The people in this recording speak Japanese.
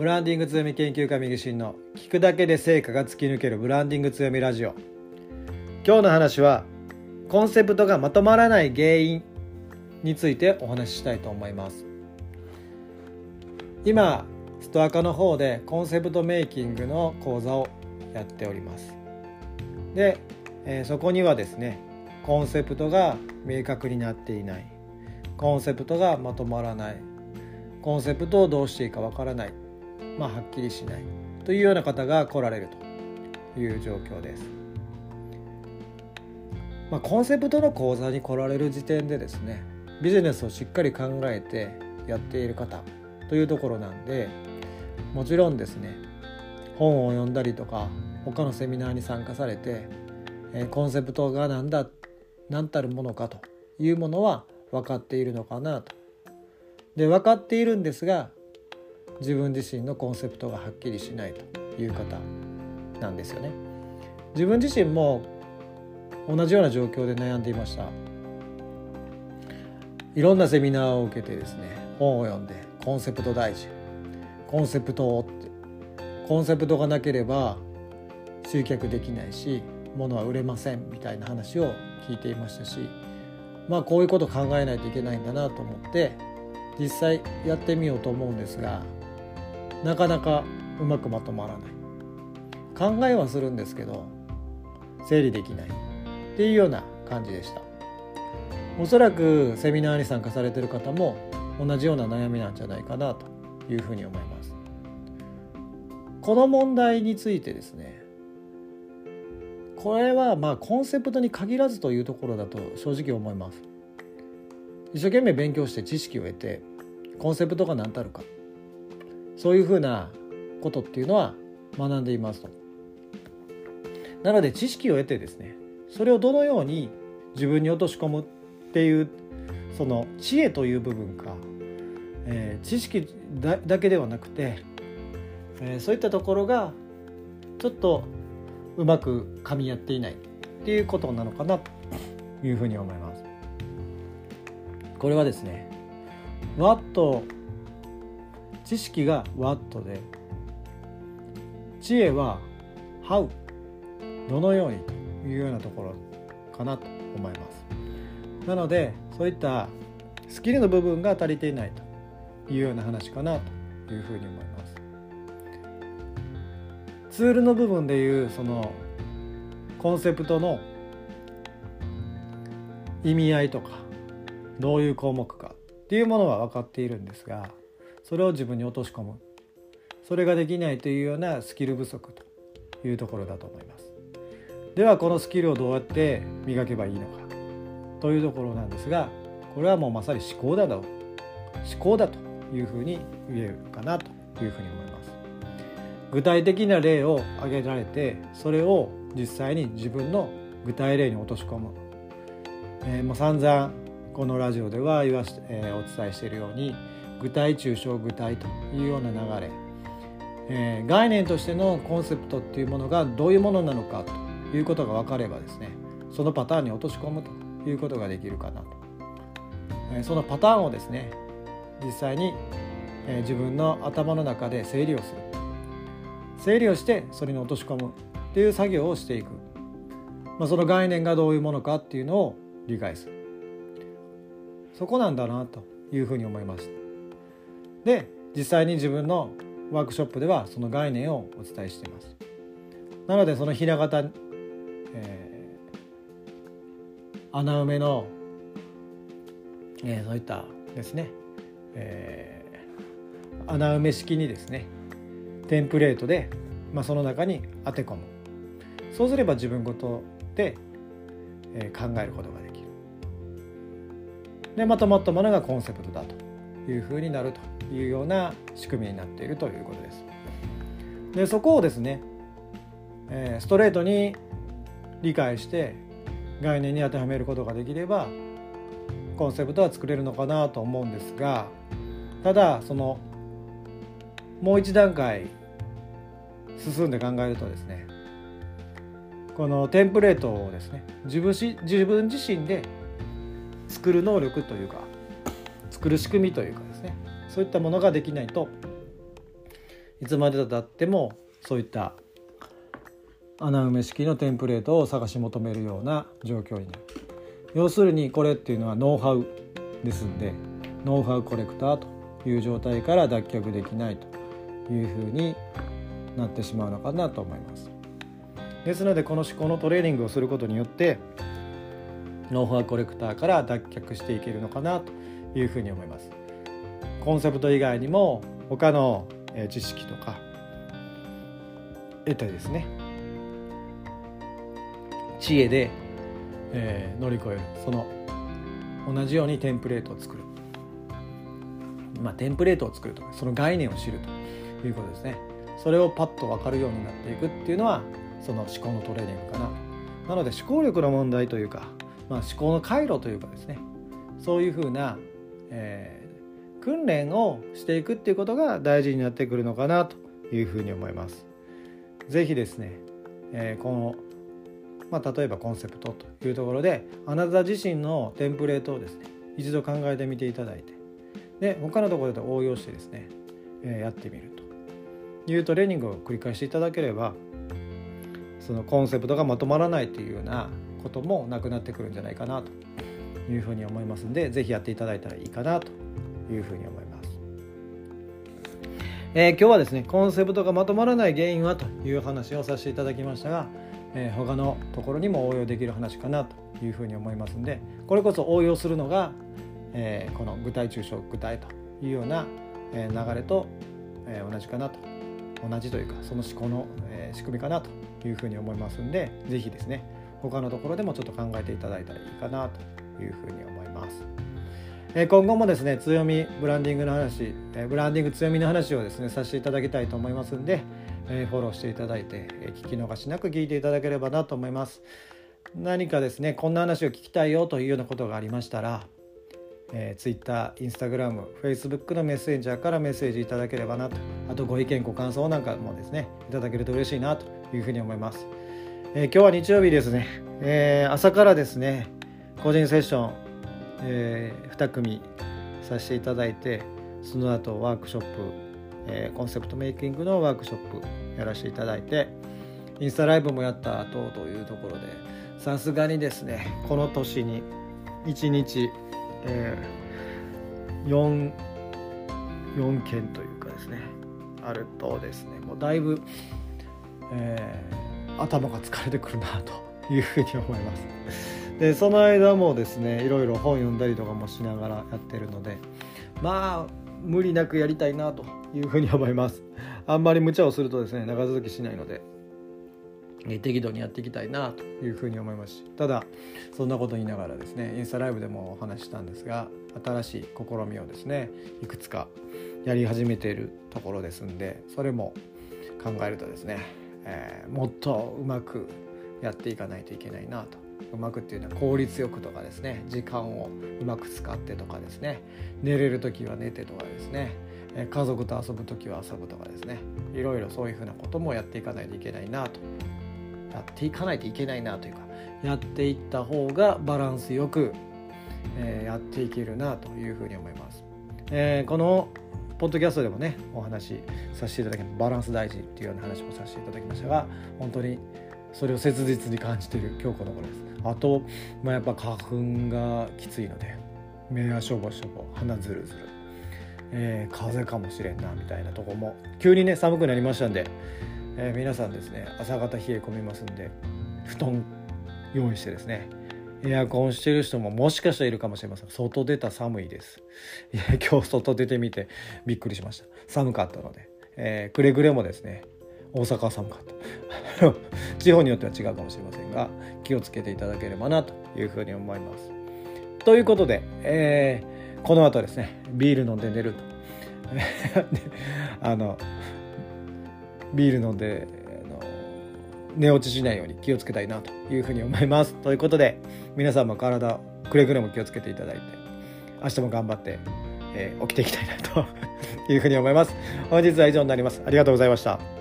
ブランディング強み研究家右進の聞くだけで成果が突き抜けるブランディング強みラジオ。今日の話はコンセプトがまとまらない原因についてお話ししたいと思います。今ストア化の方でコンセプトメイキングの講座をやっております。で、えー、そこにはですねコンセプトが明確になっていない。コンセプトがまとまらない。コンセプトをどうしていいかわからない。まあ、はっきりしないというような方が来られるという状況です。まあ、コンセプトの講座に来られる時点でですねビジネスをしっかり考えてやっている方というところなんでもちろんですね本を読んだりとか他のセミナーに参加されて、えコンセプトが何だ何たるものかというものは分かっているのかなと。で分かっているんですが自分自身のコンセプトがはっきりしないという方なんですよね。自分自身も同じような状況で悩んでいました。いろんなセミナーを受けてですね本を読んでコンセプト大事コンセプトをってコンセプトがなければ集客できないし物は売れませんみたいな話を聞いていましたしまあこういうこと考えないといけないんだなと思って実際やってみようと思うんですがなかなかうまくまとまらない。考えはするんですけど整理できないっていうような感じでした。おそらくセミナーに参加されてる方も同じような悩みなんじゃないかなというふうに思います。この問題についてですねこれはまあコンセプトに限らずというところだと正直思います。一生懸命勉強して知識を得てコンセプトが何たるか。そういうふうなことっていうのは学んでいますと。なので知識を得てですねそれをどのように自分に落とし込むっていうその知恵という部分か、えー、知識だけではなくて、えー、そういったところがちょっとうまく噛み合っていないっていうことなのかなというふうに思います。これはですねわっと知識が What で知恵は How どのようにというようなところかなと思います。なのでそういったスキルの部分が足りていないというような話かなというふうに思います。ツールの部分でいうそのコンセプトの意味合いとかどういう項目かっていうものは分かっているんですがそれを自分に落とし込む。それができないというようなスキル不足というところだと思います。ではこのスキルをどうやって磨けばいいのか。というところなんですがこれはもうまさに思考だと思考だというふうに言えるかなというふうに思います。具体的な例を挙げられてそれを実際に自分の具体例に落とし込む、えー、もう散々このラジオでは言わし、えー、お伝えしているように具体抽象具体というような流れ、えー、概念としてのコンセプトっていうものがどういうものなのかということが分かればですねそのパターンに落とし込むということができるかなと、えー、そのパターンをですね実際に、えー、自分の頭の中で整理をする。整理をしてそれに落とし込むっていう作業をしていく、まあ、その概念がどういうものかっていうのを理解する。そこなんだなというふうに思いました。で実際に自分のワークショップではその概念をお伝えしています。なのでそのひな形、えー、穴埋めの、えー、そういったですね、えー、穴埋め式にですねテンプレートで、まあ、その中に当て込む。そうすれば自分ごとで、えー、考えることができる。でまとまったものがコンセプトだというふうになると。いうような仕組みになっているということです。でそこをですね、え、ストレートに理解して概念に当てはめることができればコンセプトは作れるのかなと思うんですがただそのもう一段階進んで考えるとですねこのテンプレートをですね自分自分自身で作る能力というか作る仕組みというかそういったものができないといつまでたってもそういった穴埋め式のテンプレートを探し求めるような状況になる。要するにこれっていうのはノウハウですんでノウハウコレクターという状態から脱却できないというふうになってしまうのかなと思います。ですのでこの思考のトレーニングをすることによってノウハウコレクターから脱却していけるのかなというふうに思います。コンセプト以外にも他の知識とか得てですね。知恵で、えー、乗り越える。その同じようにテンプレートを作る。まあテンプレートを作るとかその概念を知るということですね。それをパッと分かるようになっていくっていうのはその思考のトレーニングかな。なので思考力の問題というか、まあ、思考の回路というかですね。そういうふうな、えー、訓練をしていくっていうことが大事になってくるのかなというふうに思います。ぜひですね、えー、このまあ、例えばコンセプトというところであなた自身のテンプレートをですね一度考えてみていただいてで他のところで応用してですね、えー、やってみるというトレーニングを繰り返していただければそのコンセプトがまとまらないというようなこともなくなってくるんじゃないかなというふうに思いますんで是非やっていただいたらいいかなというふうに思います。えー、今日はですねコンセプトがまとまらない原因はという話をさせていただきましたがえー、他のところにも応用できる話かなというふうに思いますんでこれこそ応用するのが、えー、この具体抽象具体というような、え、流れと、え、同じかなと同じというかその思考の、え、仕組みかなというふうに思いますんで是非ですね他のところでもちょっと考えていただいたらいいかなというふうに思います。え今後もですね強みブランディングの話、えブランディング強みの話をですねさせていただきたいと思いますんで、えフォローしていただいて、え聞き逃しなく聞いていただければなと思います。何かですねこんな話を聞きたいよというようなことがありましたら、え、Twitter、Instagram、Facebook のメッセンジャーからメッセージいただければなとあとご意見ご感想なんかもですねいただけると嬉しいなというふうに思います、えー、今日は日曜日ですね、えー、朝からですね個人セッション、えー、2組させていただいてその後ワークショップえー、コンセプトメイキングのワークショップやらせていただいてインスタライブもやった後というところでさすがにですねこの年に1日、えー、4, 4件というかですねあるとですねもうだいぶ、えー、頭が疲れてくるなというふうに思います。でその間もですねいろいろ本読んだりとかもしながらやってるのでまあ無理なくやりたいなというふうに思います。あんまり無茶をするとですね長続きしないので適度にやっていきたいなというふうに思いますしただそんなこと言いながらですねインスタライブでもお話したんですが新しい試みをですねいくつかやり始めているところですんでそれも考えるとですね、えー、もっとうまくやっていかないといけないなとうまくっていうのは効率よくとかですね時間をうまく使ってとかですね寝れる時は寝てとかですね家族と遊ぶ時は遊ぶとかですねいろいろそういうふうなこともやっていかないといけないなとやっていかないといけないなというかやっていった方がバランスよく、えー、やっていけるなというふうに思います。えー、このポッドキャストでもねお話しさせていただきバランス大事っていうような話もさせていただきましたが本当にそれを切実に感じている今日この頃です。あと、まあ、やっぱ花粉がきついので目はしょぼしょぼ鼻ずるずる、えー、風邪かもしれんなみたいなとこも急にね寒くなりましたんで、えー、皆さんですね朝方冷え込みますんで布団用意してですねエアコンしてる人ももしかしたらいるかもしれません。外出た寒いです。いや今日外出てみてびっくりしました。寒かったので、えー、くれぐれもですね大阪は寒かった。地方によっては違うかもしれませんが気をつけていただければなというふうに思います。ということで、えー、この後ですねビール飲んで寝ると。あのビール飲んで寝落ちしないように気をつけたいなというふうに思います。ということで皆さんも体くれぐれも気をつけていただいて明日も頑張って、えー、起きていきたいなというふうに思います。本日は以上になります。ありがとうございました。